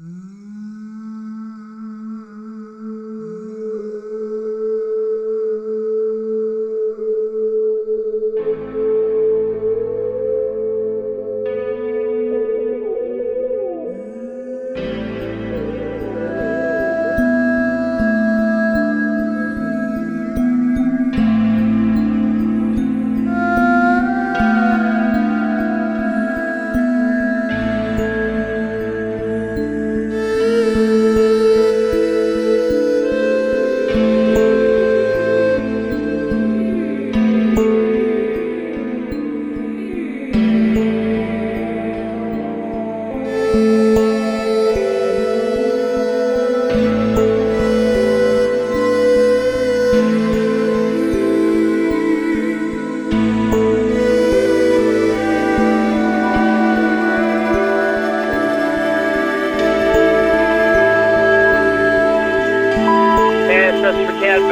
Mm.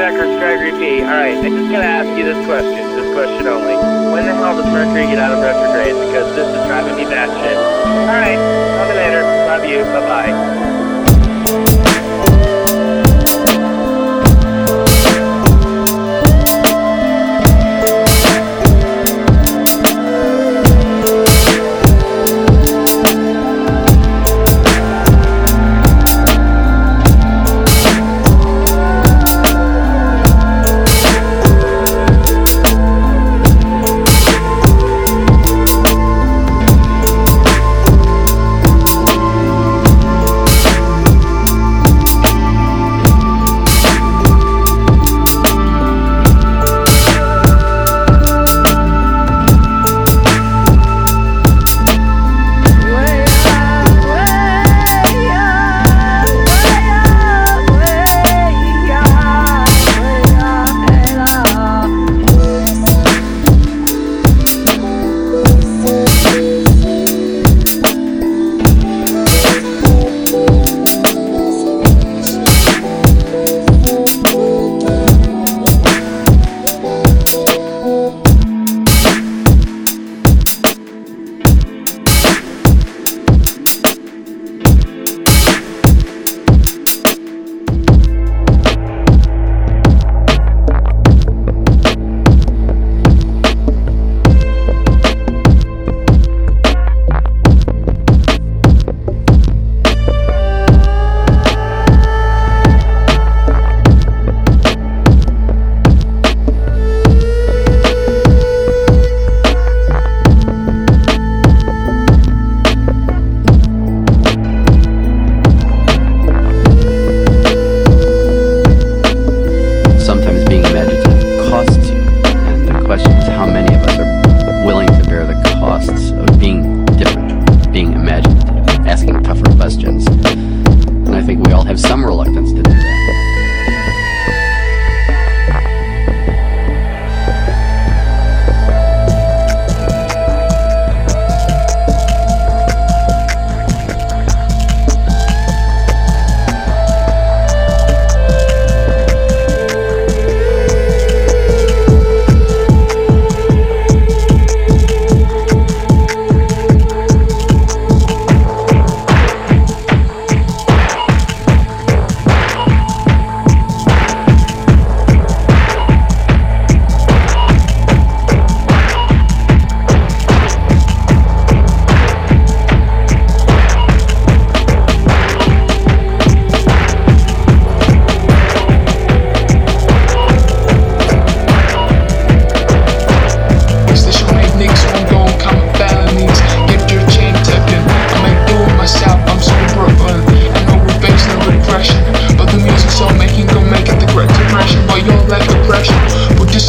Records, Gregory P. Alright, I'm just going to ask you this question, this question only. When the hell does Mercury get out of retrograde? Because this is driving me batshit. Alright, talk to you later. Love you. Bye-bye.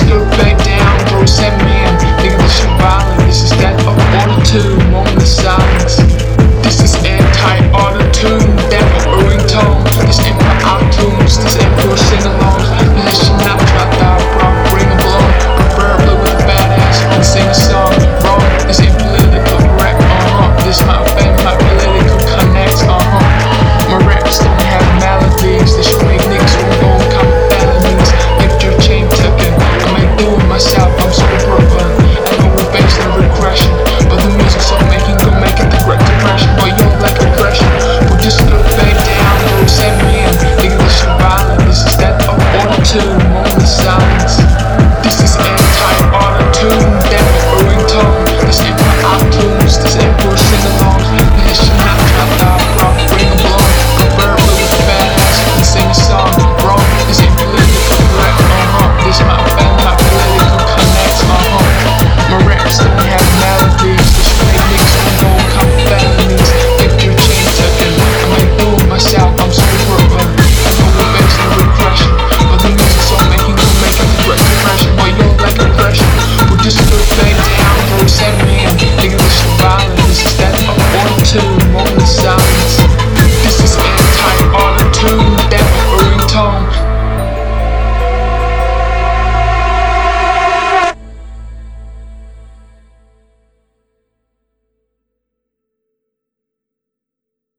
the best. myself.